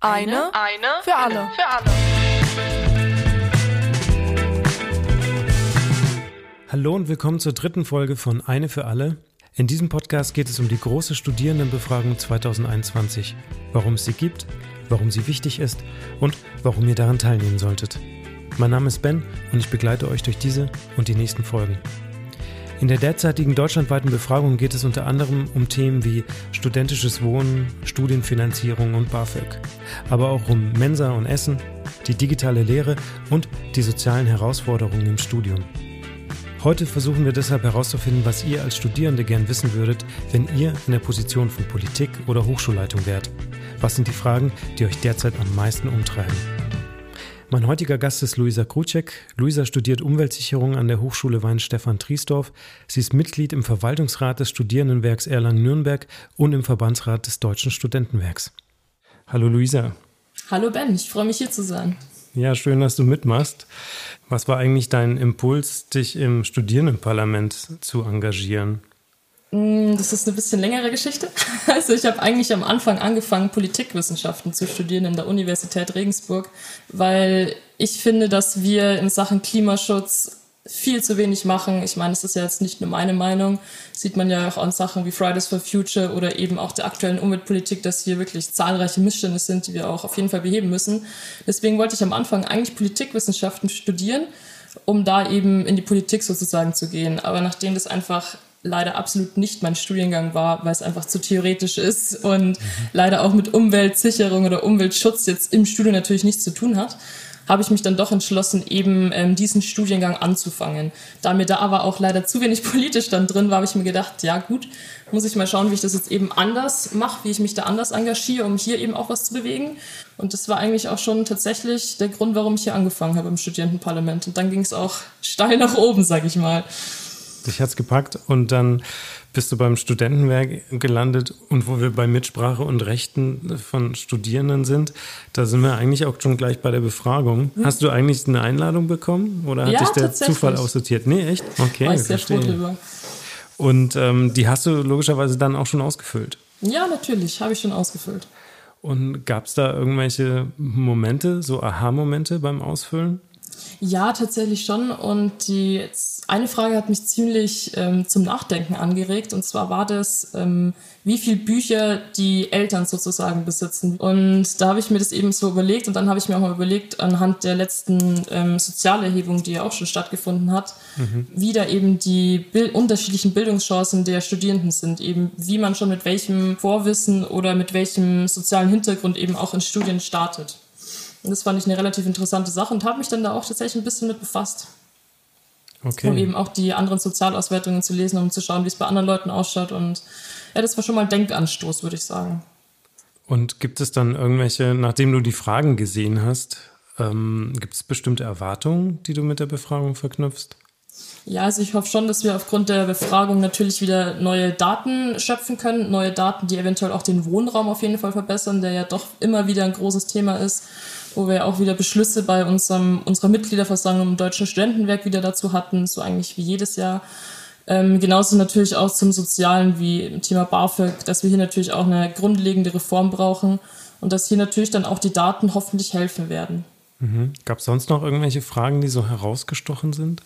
Eine, eine für alle. Für alle. Hallo und willkommen zur dritten Folge von Eine für alle. In diesem Podcast geht es um die große Studierendenbefragung 2021. Warum es sie gibt, warum sie wichtig ist und warum ihr daran teilnehmen solltet. Mein Name ist Ben und ich begleite euch durch diese und die nächsten Folgen. In der derzeitigen deutschlandweiten Befragung geht es unter anderem um Themen wie studentisches Wohnen, Studienfinanzierung und BAföG, aber auch um Mensa und Essen, die digitale Lehre und die sozialen Herausforderungen im Studium. Heute versuchen wir deshalb herauszufinden, was ihr als Studierende gern wissen würdet, wenn ihr in der Position von Politik oder Hochschulleitung wärt. Was sind die Fragen, die euch derzeit am meisten umtreiben? Mein heutiger Gast ist Luisa Kruczek. Luisa studiert Umweltsicherung an der Hochschule Weinstefan Triesdorf. Sie ist Mitglied im Verwaltungsrat des Studierendenwerks Erlangen-Nürnberg und im Verbandsrat des Deutschen Studentenwerks. Hallo Luisa. Hallo Ben, ich freue mich hier zu sein. Ja, schön, dass du mitmachst. Was war eigentlich dein Impuls, dich im Studierendenparlament zu engagieren? Mm, das ist eine bisschen längere Geschichte. Also ich habe eigentlich am Anfang angefangen, Politikwissenschaften zu studieren in der Universität Regensburg, weil ich finde, dass wir in Sachen Klimaschutz viel zu wenig machen. Ich meine, es ist ja jetzt nicht nur meine Meinung, sieht man ja auch an Sachen wie Fridays for Future oder eben auch der aktuellen Umweltpolitik, dass hier wirklich zahlreiche Missstände sind, die wir auch auf jeden Fall beheben müssen. Deswegen wollte ich am Anfang eigentlich Politikwissenschaften studieren, um da eben in die Politik sozusagen zu gehen. Aber nachdem das einfach leider absolut nicht mein Studiengang war, weil es einfach zu theoretisch ist und mhm. leider auch mit Umweltsicherung oder Umweltschutz jetzt im Studium natürlich nichts zu tun hat, habe ich mich dann doch entschlossen, eben ähm, diesen Studiengang anzufangen. Da mir da aber auch leider zu wenig politisch dann drin war, habe ich mir gedacht, ja gut, muss ich mal schauen, wie ich das jetzt eben anders mache, wie ich mich da anders engagiere, um hier eben auch was zu bewegen. Und das war eigentlich auch schon tatsächlich der Grund, warum ich hier angefangen habe im Studierendenparlament. Und dann ging es auch steil nach oben, sag ich mal dich hat's gepackt und dann bist du beim Studentenwerk gelandet und wo wir bei Mitsprache und Rechten von Studierenden sind, da sind wir eigentlich auch schon gleich bei der Befragung. Mhm. Hast du eigentlich eine Einladung bekommen oder hat ja, dich der Zufall aussortiert? Nee, echt? Okay, War ich sehr verstehe. froh drüber. Und ähm, die hast du logischerweise dann auch schon ausgefüllt? Ja, natürlich, habe ich schon ausgefüllt. Und gab es da irgendwelche Momente, so Aha-Momente beim Ausfüllen? Ja, tatsächlich schon. Und die eine Frage hat mich ziemlich ähm, zum Nachdenken angeregt. Und zwar war das, ähm, wie viel Bücher die Eltern sozusagen besitzen. Und da habe ich mir das eben so überlegt. Und dann habe ich mir auch mal überlegt, anhand der letzten ähm, Sozialerhebung, die ja auch schon stattgefunden hat, mhm. wie da eben die Bil unterschiedlichen Bildungschancen der Studierenden sind. Eben wie man schon mit welchem Vorwissen oder mit welchem sozialen Hintergrund eben auch in Studien startet. Und das fand ich eine relativ interessante Sache und habe mich dann da auch tatsächlich ein bisschen mit befasst. Okay. Um eben auch die anderen Sozialauswertungen zu lesen, um zu schauen, wie es bei anderen Leuten ausschaut. Und ja, das war schon mal ein Denkanstoß, würde ich sagen. Und gibt es dann irgendwelche, nachdem du die Fragen gesehen hast, ähm, gibt es bestimmte Erwartungen, die du mit der Befragung verknüpfst? Ja, also ich hoffe schon, dass wir aufgrund der Befragung natürlich wieder neue Daten schöpfen können, neue Daten, die eventuell auch den Wohnraum auf jeden Fall verbessern, der ja doch immer wieder ein großes Thema ist wo wir auch wieder Beschlüsse bei unserem, unserer Mitgliederversammlung im Deutschen Studentenwerk wieder dazu hatten, so eigentlich wie jedes Jahr. Ähm, genauso natürlich auch zum Sozialen wie im Thema BAföG, dass wir hier natürlich auch eine grundlegende Reform brauchen und dass hier natürlich dann auch die Daten hoffentlich helfen werden. Mhm. Gab es sonst noch irgendwelche Fragen, die so herausgestochen sind?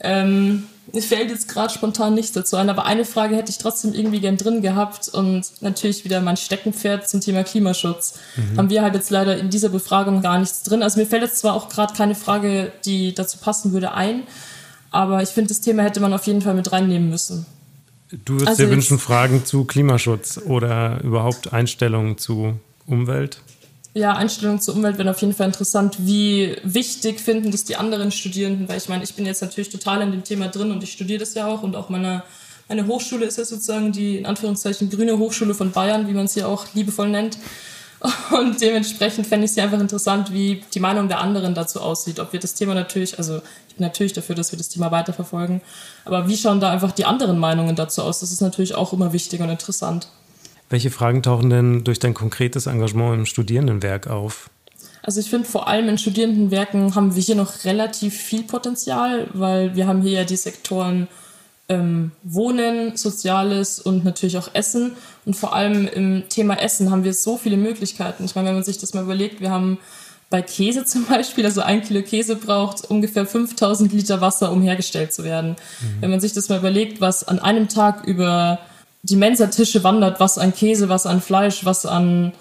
Ähm, mir fällt jetzt gerade spontan nichts dazu ein, aber eine Frage hätte ich trotzdem irgendwie gern drin gehabt und natürlich wieder mein Steckenpferd zum Thema Klimaschutz. Mhm. Haben wir halt jetzt leider in dieser Befragung gar nichts drin. Also mir fällt jetzt zwar auch gerade keine Frage, die dazu passen würde, ein, aber ich finde, das Thema hätte man auf jeden Fall mit reinnehmen müssen. Du würdest also dir wünschen, Fragen zu Klimaschutz oder überhaupt Einstellungen zu Umwelt? Ja, Einstellung zur Umwelt wäre auf jeden Fall interessant. Wie wichtig finden das die anderen Studierenden? Weil ich meine, ich bin jetzt natürlich total in dem Thema drin und ich studiere das ja auch und auch meine, meine Hochschule ist ja sozusagen die in Anführungszeichen grüne Hochschule von Bayern, wie man sie auch liebevoll nennt. Und dementsprechend fände ich es einfach interessant, wie die Meinung der anderen dazu aussieht. Ob wir das Thema natürlich, also ich bin natürlich dafür, dass wir das Thema weiterverfolgen, aber wie schauen da einfach die anderen Meinungen dazu aus? Das ist natürlich auch immer wichtig und interessant. Welche Fragen tauchen denn durch dein konkretes Engagement im Studierendenwerk auf? Also ich finde vor allem in Studierendenwerken haben wir hier noch relativ viel Potenzial, weil wir haben hier ja die Sektoren ähm, Wohnen, Soziales und natürlich auch Essen. Und vor allem im Thema Essen haben wir so viele Möglichkeiten. Ich meine, wenn man sich das mal überlegt, wir haben bei Käse zum Beispiel, also ein Kilo Käse braucht ungefähr 5000 Liter Wasser, um hergestellt zu werden. Mhm. Wenn man sich das mal überlegt, was an einem Tag über die Mensatische wandert, was an Käse, was an Fleisch, was an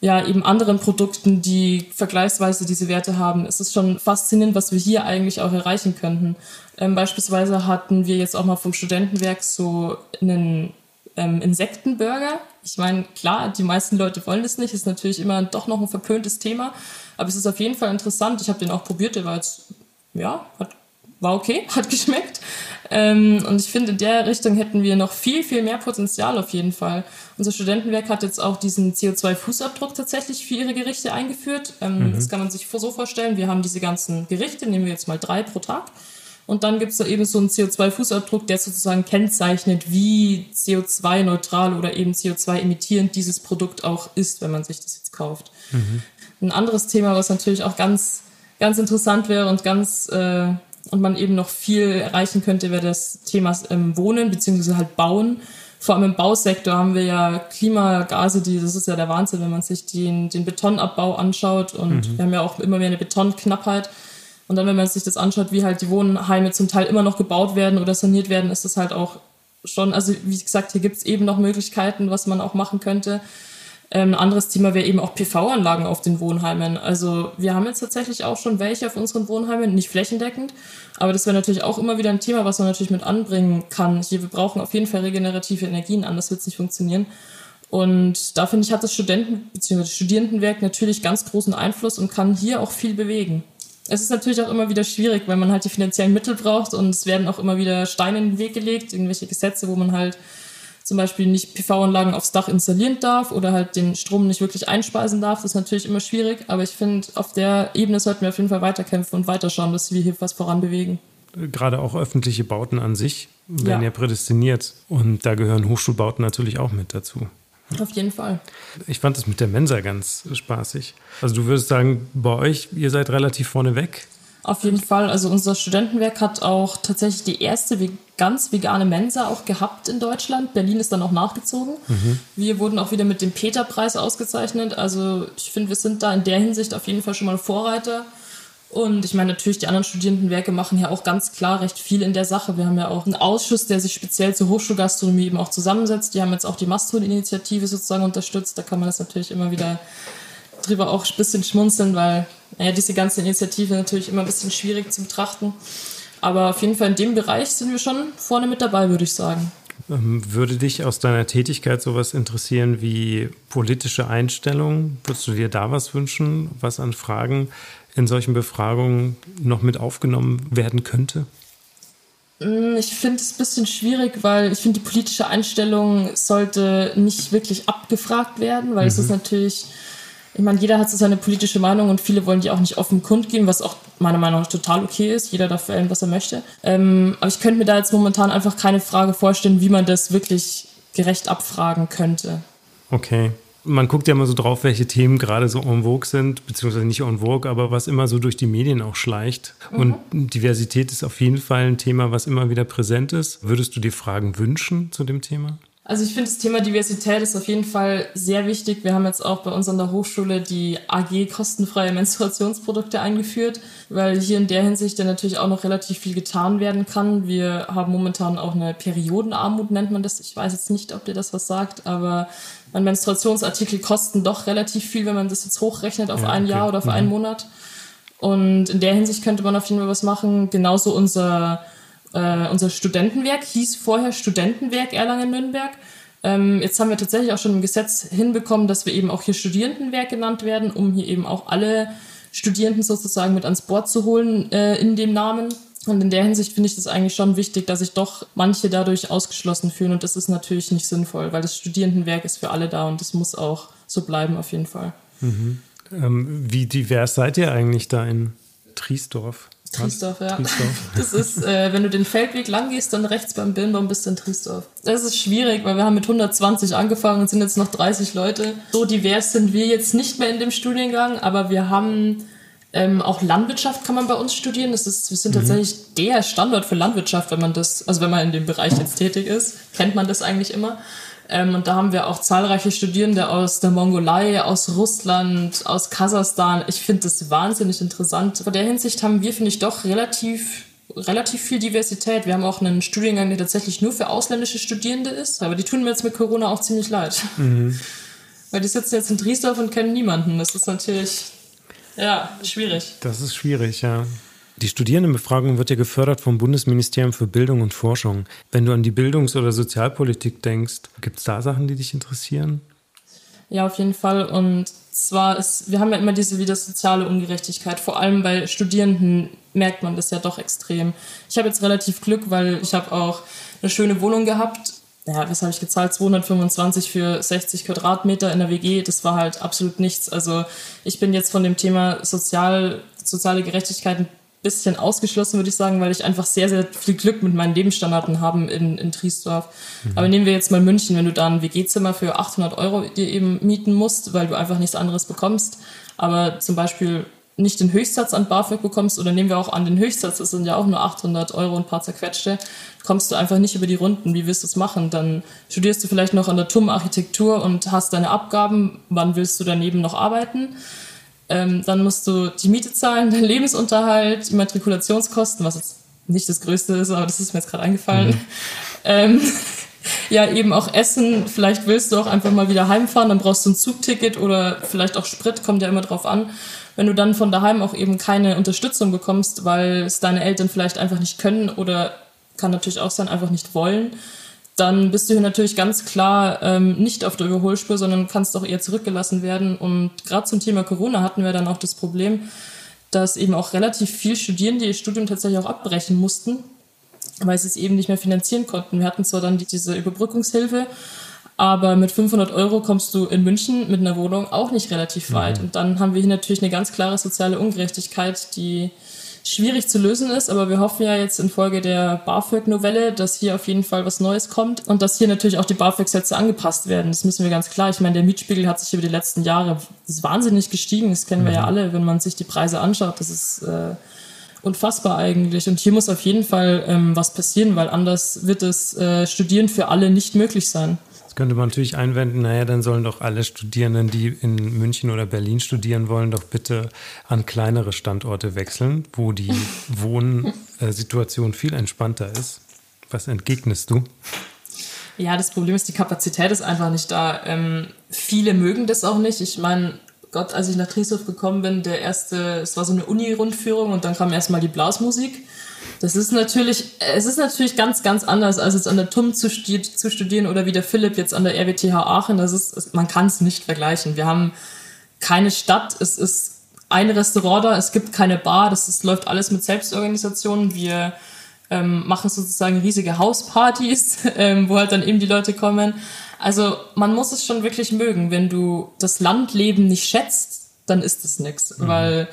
ja, eben anderen Produkten, die vergleichsweise diese Werte haben, ist es schon faszinierend, was wir hier eigentlich auch erreichen könnten. Ähm, beispielsweise hatten wir jetzt auch mal vom Studentenwerk so einen ähm, Insektenburger. Ich meine, klar, die meisten Leute wollen das nicht, ist natürlich immer doch noch ein verpöntes Thema, aber es ist auf jeden Fall interessant. Ich habe den auch probiert, der war jetzt, ja, hat, war okay, hat geschmeckt. Ähm, und ich finde, in der Richtung hätten wir noch viel, viel mehr Potenzial auf jeden Fall. Unser Studentenwerk hat jetzt auch diesen CO2-Fußabdruck tatsächlich für ihre Gerichte eingeführt. Ähm, mhm. Das kann man sich so vorstellen. Wir haben diese ganzen Gerichte, nehmen wir jetzt mal drei pro Tag. Und dann gibt es da eben so einen CO2-Fußabdruck, der sozusagen kennzeichnet, wie CO2-neutral oder eben CO2-emittierend dieses Produkt auch ist, wenn man sich das jetzt kauft. Mhm. Ein anderes Thema, was natürlich auch ganz, ganz interessant wäre und ganz äh, und man eben noch viel erreichen könnte, wäre das Thema ähm, Wohnen beziehungsweise halt Bauen. Vor allem im Bausektor haben wir ja Klimagase, die, das ist ja der Wahnsinn, wenn man sich den, den Betonabbau anschaut und mhm. wir haben ja auch immer mehr eine Betonknappheit. Und dann, wenn man sich das anschaut, wie halt die Wohnheime zum Teil immer noch gebaut werden oder saniert werden, ist das halt auch schon, also wie gesagt, hier gibt es eben noch Möglichkeiten, was man auch machen könnte. Ähm, ein anderes Thema wäre eben auch PV-Anlagen auf den Wohnheimen. Also wir haben jetzt tatsächlich auch schon welche auf unseren Wohnheimen, nicht flächendeckend, aber das wäre natürlich auch immer wieder ein Thema, was man natürlich mit anbringen kann. Hier, wir brauchen auf jeden Fall regenerative Energien, anders wird es nicht funktionieren. Und da finde ich, hat das Studenten- bzw. Studierendenwerk natürlich ganz großen Einfluss und kann hier auch viel bewegen. Es ist natürlich auch immer wieder schwierig, weil man halt die finanziellen Mittel braucht und es werden auch immer wieder Steine in den Weg gelegt, irgendwelche Gesetze, wo man halt zum Beispiel nicht PV-Anlagen aufs Dach installieren darf oder halt den Strom nicht wirklich einspeisen darf. Das ist natürlich immer schwierig, aber ich finde, auf der Ebene sollten wir auf jeden Fall weiterkämpfen und weiterschauen, dass wir hier was voranbewegen. Gerade auch öffentliche Bauten an sich werden ja. ja prädestiniert und da gehören Hochschulbauten natürlich auch mit dazu. Auf jeden Fall. Ich fand das mit der Mensa ganz spaßig. Also du würdest sagen, bei euch, ihr seid relativ vorne weg auf jeden Fall. Also unser Studentenwerk hat auch tatsächlich die erste ganz vegane Mensa auch gehabt in Deutschland. Berlin ist dann auch nachgezogen. Mhm. Wir wurden auch wieder mit dem Peter-Preis ausgezeichnet. Also ich finde, wir sind da in der Hinsicht auf jeden Fall schon mal Vorreiter. Und ich meine, natürlich, die anderen Studierendenwerke machen ja auch ganz klar recht viel in der Sache. Wir haben ja auch einen Ausschuss, der sich speziell zur Hochschulgastronomie eben auch zusammensetzt. Die haben jetzt auch die Mastron-Initiative sozusagen unterstützt. Da kann man das natürlich immer wieder drüber auch ein bisschen schmunzeln, weil naja, diese ganze Initiative natürlich immer ein bisschen schwierig zu betrachten. Aber auf jeden Fall in dem Bereich sind wir schon vorne mit dabei, würde ich sagen. Ähm, würde dich aus deiner Tätigkeit sowas interessieren wie politische Einstellungen? Würdest du dir da was wünschen, was an Fragen in solchen Befragungen noch mit aufgenommen werden könnte? Mm, ich finde es ein bisschen schwierig, weil ich finde, die politische Einstellung sollte nicht wirklich abgefragt werden, weil mhm. es ist natürlich ich meine, jeder hat so seine politische Meinung und viele wollen die auch nicht offen kundgeben, was auch meiner Meinung nach total okay ist. Jeder darf wählen, was er möchte. Ähm, aber ich könnte mir da jetzt momentan einfach keine Frage vorstellen, wie man das wirklich gerecht abfragen könnte. Okay. Man guckt ja immer so drauf, welche Themen gerade so en vogue sind, beziehungsweise nicht en vogue, aber was immer so durch die Medien auch schleicht. Mhm. Und Diversität ist auf jeden Fall ein Thema, was immer wieder präsent ist. Würdest du dir Fragen wünschen zu dem Thema? Also ich finde das Thema Diversität ist auf jeden Fall sehr wichtig. Wir haben jetzt auch bei uns an der Hochschule die AG kostenfreie Menstruationsprodukte eingeführt, weil hier in der Hinsicht dann natürlich auch noch relativ viel getan werden kann. Wir haben momentan auch eine Periodenarmut, nennt man das. Ich weiß jetzt nicht, ob dir das was sagt, aber meine Menstruationsartikel kosten doch relativ viel, wenn man das jetzt hochrechnet auf ja, ein okay. Jahr oder auf mhm. einen Monat. Und in der Hinsicht könnte man auf jeden Fall was machen. Genauso unser äh, unser Studentenwerk hieß vorher Studentenwerk Erlangen-Nürnberg. Ähm, jetzt haben wir tatsächlich auch schon im Gesetz hinbekommen, dass wir eben auch hier Studierendenwerk genannt werden, um hier eben auch alle Studierenden sozusagen mit ans Board zu holen äh, in dem Namen. Und in der Hinsicht finde ich das eigentlich schon wichtig, dass sich doch manche dadurch ausgeschlossen fühlen. Und das ist natürlich nicht sinnvoll, weil das Studierendenwerk ist für alle da und das muss auch so bleiben auf jeden Fall. Mhm. Ähm, wie divers seid ihr eigentlich da in Triesdorf? Triesdorf, ja. Triesdorf. Das ist, äh, wenn du den Feldweg lang gehst, dann rechts beim Birnbaum bist du in Triesdorf. Das ist schwierig, weil wir haben mit 120 angefangen und sind jetzt noch 30 Leute. So divers sind wir jetzt nicht mehr in dem Studiengang, aber wir haben Ähm, auch Landwirtschaft kann man bei uns studieren. Das ist, wir sind mhm. tatsächlich der Standort für Landwirtschaft, wenn man das, also wenn man in dem Bereich jetzt tätig ist, kennt man das eigentlich immer. Ähm, und da haben wir auch zahlreiche Studierende aus der Mongolei, aus Russland, aus Kasachstan. Ich finde das wahnsinnig interessant. Von der Hinsicht haben wir, finde ich, doch relativ relativ viel Diversität. Wir haben auch einen Studiengang, der tatsächlich nur für ausländische Studierende ist, aber die tun mir jetzt mit Corona auch ziemlich leid. Mhm. Weil die sitzen jetzt in Driesdorf und kennen niemanden. Das ist natürlich, ja, schwierig. Das ist schwierig, ja. Die Studierendenbefragung wird ja gefördert vom Bundesministerium für Bildung und Forschung. Wenn du an die Bildungs- oder Sozialpolitik denkst, gibt es da Sachen, die dich interessieren? Ja, auf jeden Fall. Und zwar ist, wir haben ja immer diese wieder soziale Ungerechtigkeit. Vor allem bei Studierenden merkt man das ja doch extrem. Ich habe jetzt relativ Glück, weil ich habe auch eine schöne Wohnung gehabt. Ja, was habe ich gezahlt? 225 für 60 Quadratmeter in der WG. Das war halt absolut nichts. Also ich bin jetzt von dem Thema sozial, soziale Gerechtigkeit ein bisschen ausgeschlossen, würde ich sagen, weil ich einfach sehr, sehr viel Glück mit meinen Lebensstandarden habe in, in Triesdorf. Mhm. Aber nehmen wir jetzt mal München, wenn du da ein WG-Zimmer für 800 Euro dir eben mieten musst, weil du einfach nichts anderes bekommst, aber zum Beispiel nicht den Höchstsatz an BAföG bekommst, oder nehmen wir auch an den Höchstsatz, das sind ja auch nur 800 Euro und ein paar zerquetschte, kommst du einfach nicht über die Runden. Wie willst du es machen? Dann studierst du vielleicht noch an der TUM Architektur und hast deine Abgaben. Wann willst du daneben noch arbeiten? Ähm, dann musst du die Miete zahlen, den Lebensunterhalt, Immatrikulationskosten, was jetzt nicht das Größte ist, aber das ist mir jetzt gerade eingefallen. Mhm. Ähm, ja, eben auch Essen. Vielleicht willst du auch einfach mal wieder heimfahren, dann brauchst du ein Zugticket oder vielleicht auch Sprit, kommt ja immer drauf an. Wenn du dann von daheim auch eben keine Unterstützung bekommst, weil es deine Eltern vielleicht einfach nicht können oder kann natürlich auch sein, einfach nicht wollen, dann bist du hier natürlich ganz klar ähm, nicht auf der Überholspur, sondern kannst auch eher zurückgelassen werden. Und gerade zum Thema Corona hatten wir dann auch das Problem, dass eben auch relativ viel Studierende ihr Studium tatsächlich auch abbrechen mussten, weil sie es eben nicht mehr finanzieren konnten. Wir hatten zwar dann die, diese Überbrückungshilfe, aber mit 500 Euro kommst du in München mit einer Wohnung auch nicht relativ weit. Mhm. Und dann haben wir hier natürlich eine ganz klare soziale Ungerechtigkeit, die schwierig zu lösen ist, aber wir hoffen ja jetzt infolge der BAföG-Novelle, dass hier auf jeden Fall was Neues kommt und dass hier natürlich auch die BAföG-Sätze angepasst werden. Das müssen wir ganz klar. Ich meine, der Mietspiegel hat sich über die letzten Jahre wahnsinnig gestiegen. Das kennen wir ja mhm. alle, wenn man sich die Preise anschaut. Das ist äh, unfassbar eigentlich. Und hier muss auf jeden Fall ähm, was passieren, weil anders wird das äh, Studieren für alle nicht möglich sein. Jetzt könnte man natürlich einwenden, naja, dann sollen doch alle Studierenden, die in München oder Berlin studieren wollen, doch bitte an kleinere Standorte wechseln, wo die Wohnsituation viel entspannter ist. Was entgegnest du? Ja, das Problem ist, die Kapazität ist einfach nicht da. Ähm, viele mögen das auch nicht. Ich meine, Gott, als ich nach Triesdorf gekommen bin, der erste, es war so eine Uni-Rundführung und dann kam erstmal die Blasmusik. Das ist natürlich, es ist natürlich ganz, ganz anders, als jetzt an der TUM zu, zu studieren oder wie der Philipp jetzt an der RWTH Aachen. Das ist, man kann es nicht vergleichen. Wir haben keine Stadt, es ist ein Restaurant da, es gibt keine Bar, das ist, läuft alles mit Selbstorganisationen. Wir ähm, machen sozusagen riesige Hauspartys, ähm, wo halt dann eben die Leute kommen. Also man muss es schon wirklich mögen. Wenn du das Landleben nicht schätzt, dann ist es nix, mhm. weil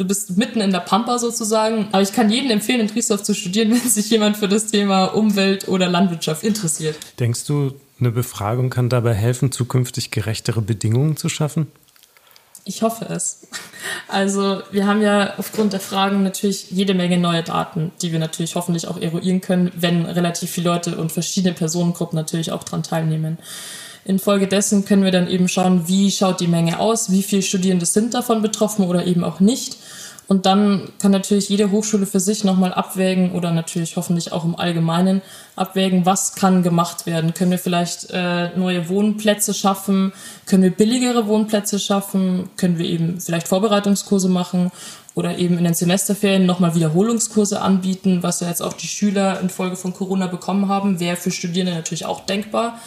Du bist mitten in der Pampa sozusagen. Aber ich kann jedem empfehlen, in Triesdorf zu studieren, wenn sich jemand für das Thema Umwelt oder Landwirtschaft interessiert. Denkst du, eine Befragung kann dabei helfen, zukünftig gerechtere Bedingungen zu schaffen? Ich hoffe es. Also wir haben ja aufgrund der Fragen natürlich jede Menge neue Daten, die wir natürlich hoffentlich auch eruieren können, wenn relativ viele Leute und verschiedene Personengruppen natürlich auch daran teilnehmen. Infolgedessen können wir dann eben schauen, wie schaut die Menge aus, wie viele Studierende sind davon betroffen oder eben auch nicht. Und dann kann natürlich jede Hochschule für sich nochmal abwägen oder natürlich hoffentlich auch im Allgemeinen abwägen, was kann gemacht werden. Können wir vielleicht äh, neue Wohnplätze schaffen? Können wir billigere Wohnplätze schaffen? Können wir eben vielleicht Vorbereitungskurse machen oder eben in den Semesterferien nochmal Wiederholungskurse anbieten, was ja jetzt auch die Schüler infolge von Corona bekommen haben, wäre für Studierende natürlich auch denkbar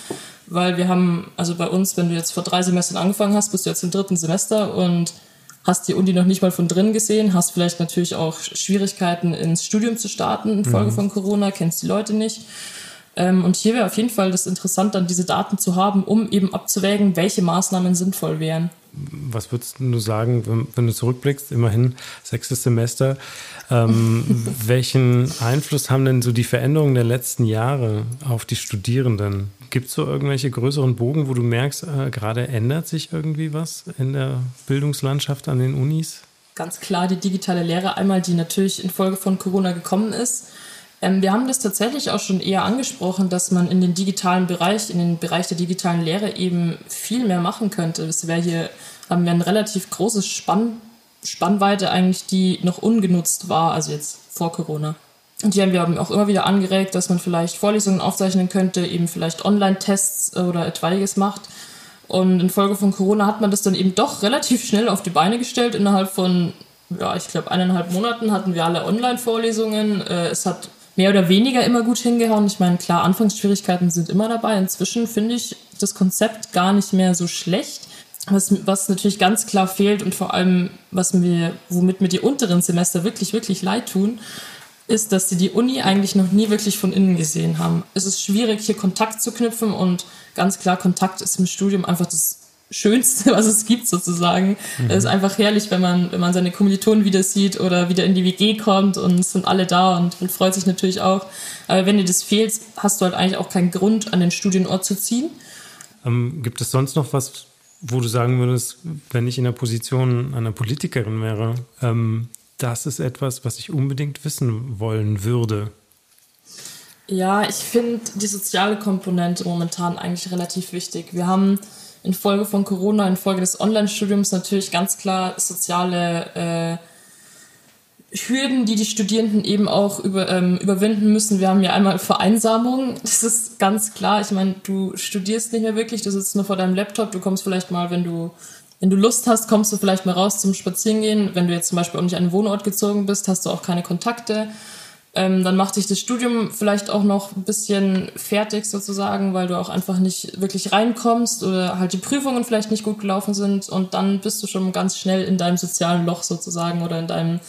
weil wir haben, also bei uns, wenn du jetzt vor drei Semestern angefangen hast, bist du jetzt im dritten Semester und hast die Uni noch nicht mal von drinnen gesehen, hast vielleicht natürlich auch Schwierigkeiten ins Studium zu starten infolge mhm. von Corona, kennst die Leute nicht. Ähm, und hier wäre auf jeden Fall das interessant, dann diese Daten zu haben, um eben abzuwägen, welche Maßnahmen sinnvoll wären. Was würdest du sagen, wenn, wenn du zurückblickst, immerhin sechstes Semester, ähm, welchen Einfluss haben denn so die Veränderungen der letzten Jahre auf die Studierenden? Gibt es so irgendwelche größeren Bogen, wo du merkst, äh, gerade ändert sich irgendwie was in der Bildungslandschaft an den Unis? ganz klar die digitale Lehre einmal, die natürlich infolge von Corona gekommen ist. Ähm, wir haben das tatsächlich auch schon eher angesprochen, dass man in den digitalen Bereich, in den Bereich der digitalen Lehre eben viel mehr machen könnte. Das wäre hier, haben wir ein relativ großes Spann, Spannweite eigentlich, die noch ungenutzt war, also jetzt vor Corona. Und hier haben wir auch immer wieder angeregt, dass man vielleicht Vorlesungen aufzeichnen könnte, eben vielleicht Online-Tests oder etwaiges macht. Und infolge von Corona hat man das dann eben doch relativ schnell auf die Beine gestellt. Innerhalb von, ja, ich glaube, eineinhalb Monaten hatten wir alle Online-Vorlesungen. Äh, es hat mehr oder weniger immer gut hingehauen. Ich meine, klar, Anfangsschwierigkeiten sind immer dabei. Inzwischen finde ich das Konzept gar nicht mehr so schlecht. Was, was natürlich ganz klar fehlt und vor allem, was mir, womit mir die unteren Semester wirklich, wirklich leid tun, ist, dass sie die Uni eigentlich noch nie wirklich von innen gesehen haben. Es ist schwierig, hier Kontakt zu knüpfen und ganz klar, Kontakt ist im Studium einfach das Schönste, was es gibt sozusagen. Mhm. Es ist einfach herrlich, wenn man, wenn man seine Kommilitonen wieder sieht oder wieder in die WG kommt und es sind alle da und man freut sich natürlich auch. Aber wenn dir das fehlt, hast du halt eigentlich auch keinen Grund, an den Studienort zu ziehen. Ähm, gibt es sonst noch was, wo du sagen würdest, wenn ich in der Position einer Politikerin wäre, ähm, das ist etwas, was ich unbedingt wissen wollen würde. Ja, ich finde die soziale Komponente momentan eigentlich relativ wichtig. Wir haben infolge von Corona, infolge des Online-Studiums natürlich ganz klar soziale äh, Hürden, die die Studierenden eben auch über, ähm, überwinden müssen. Wir haben ja einmal Vereinsamung, das ist ganz klar. Ich meine, du studierst nicht mehr wirklich, du sitzt nur vor deinem Laptop, du kommst vielleicht mal, wenn du wenn du Lust hast, kommst du vielleicht mal raus zum Spazierengehen. Wenn du jetzt zum Beispiel auch nicht an den Wohnort gezogen bist, hast du auch keine Kontakte. Ähm, dann macht dich das Studium vielleicht auch noch ein bisschen fertig sozusagen, weil du auch einfach nicht wirklich reinkommst oder halt die Prüfungen vielleicht nicht gut gelaufen sind und dann bist du schon ganz schnell in deinem sozialen Loch sozusagen oder in deinem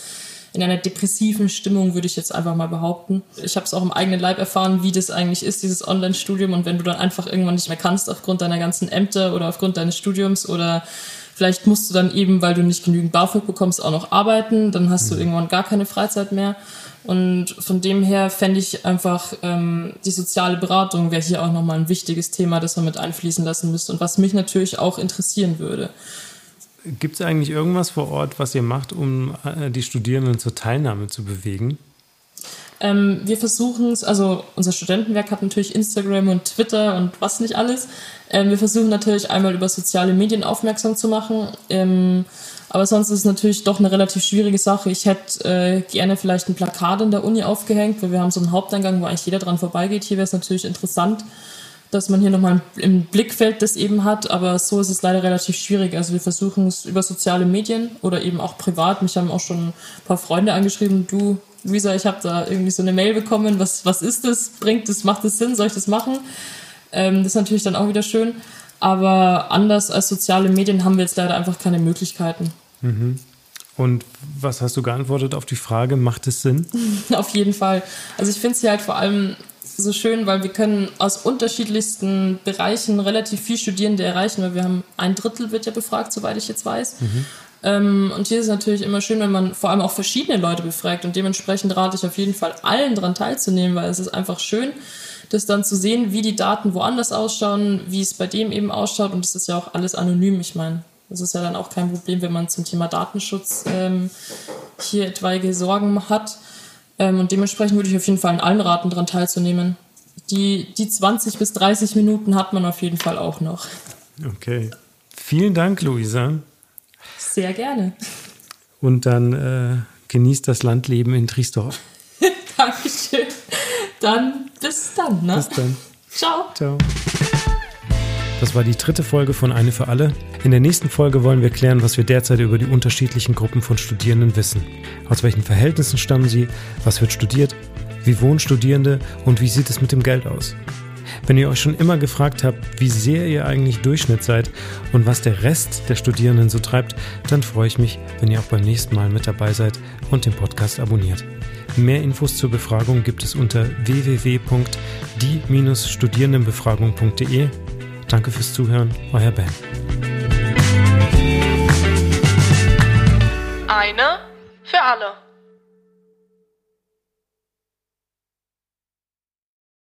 in einer depressiven Stimmung, würde ich jetzt einfach mal behaupten. Ich habe es auch im eigenen Leib erfahren, wie das eigentlich ist, dieses Online-Studium. Und wenn du dann einfach irgendwann nicht mehr kannst aufgrund deiner ganzen Ämter oder aufgrund deines Studiums oder Vielleicht musst du dann eben, weil du nicht genügend BAföG bekommst, auch noch arbeiten. Dann hast du mhm. irgendwann gar keine Freizeit mehr. Und von dem her fände ich einfach, ähm, die soziale Beratung wäre hier auch nochmal ein wichtiges Thema, das man mit einfließen lassen müsste und was mich natürlich auch interessieren würde. Gibt es eigentlich irgendwas vor Ort, was ihr macht, um äh, die Studierenden zur Teilnahme zu bewegen? Ähm, wir versuchen es, also unser Studentenwerk hat natürlich Instagram und Twitter und was nicht alles. Ähm, wir versuchen natürlich einmal über soziale Medien aufmerksam zu machen. Ähm, aber sonst ist es natürlich doch eine relativ schwierige Sache. Ich hätte äh, gerne vielleicht ein Plakat in der Uni aufgehängt, weil wir haben so einen Haupteingang, wo eigentlich jeder dran vorbeigeht. Hier wäre es natürlich interessant, dass man hier nochmal im Blickfeld das eben hat, aber so ist es leider relativ schwierig. Also wir versuchen es über soziale Medien oder eben auch privat. Mich haben auch schon ein paar Freunde angeschrieben, du, Luisa, ich habe da irgendwie so eine Mail bekommen, was, was ist das? Bringt das, macht das Sinn? Soll ich das machen? Ähm, das ist natürlich dann auch wieder schön. Aber anders als soziale Medien haben wir jetzt leider einfach keine Möglichkeiten. Mhm. Und was hast du geantwortet auf die Frage, macht es Sinn? auf jeden Fall. Also ich finde es hier halt vor allem so schön, weil wir können aus unterschiedlichsten Bereichen relativ viel Studierende erreichen, weil wir haben ein Drittel wird ja befragt, soweit ich jetzt weiß. Mhm. Ähm, und hier ist es natürlich immer schön, wenn man vor allem auch verschiedene Leute befragt und dementsprechend rate ich auf jeden Fall allen daran teilzunehmen, weil es ist einfach schön, das dann zu sehen, wie die Daten woanders ausschauen, wie es bei dem eben ausschaut. Und das ist ja auch alles anonym. Ich meine, das ist ja dann auch kein Problem, wenn man zum Thema Datenschutz ähm, hier etwaige Sorgen hat. Ähm, und dementsprechend würde ich auf jeden Fall in allen raten, daran teilzunehmen. Die, die 20 bis 30 Minuten hat man auf jeden Fall auch noch. Okay. Vielen Dank, Luisa. Sehr gerne. Und dann äh, genießt das Landleben in Triesdorf. Dankeschön. Dann bis dann. Ne? Bis dann. Ciao. Ciao. Das war die dritte Folge von Eine für alle. In der nächsten Folge wollen wir klären, was wir derzeit über die unterschiedlichen Gruppen von Studierenden wissen. Aus welchen Verhältnissen stammen sie? Was wird studiert? Wie wohnen Studierende? Und wie sieht es mit dem Geld aus? Wenn ihr euch schon immer gefragt habt, wie sehr ihr eigentlich Durchschnitt seid und was der Rest der Studierenden so treibt, dann freue ich mich, wenn ihr auch beim nächsten Mal mit dabei seid und den Podcast abonniert. Mehr Infos zur Befragung gibt es unter www.die-studierendenbefragung.de. Danke fürs Zuhören, euer Ben. Eine für alle.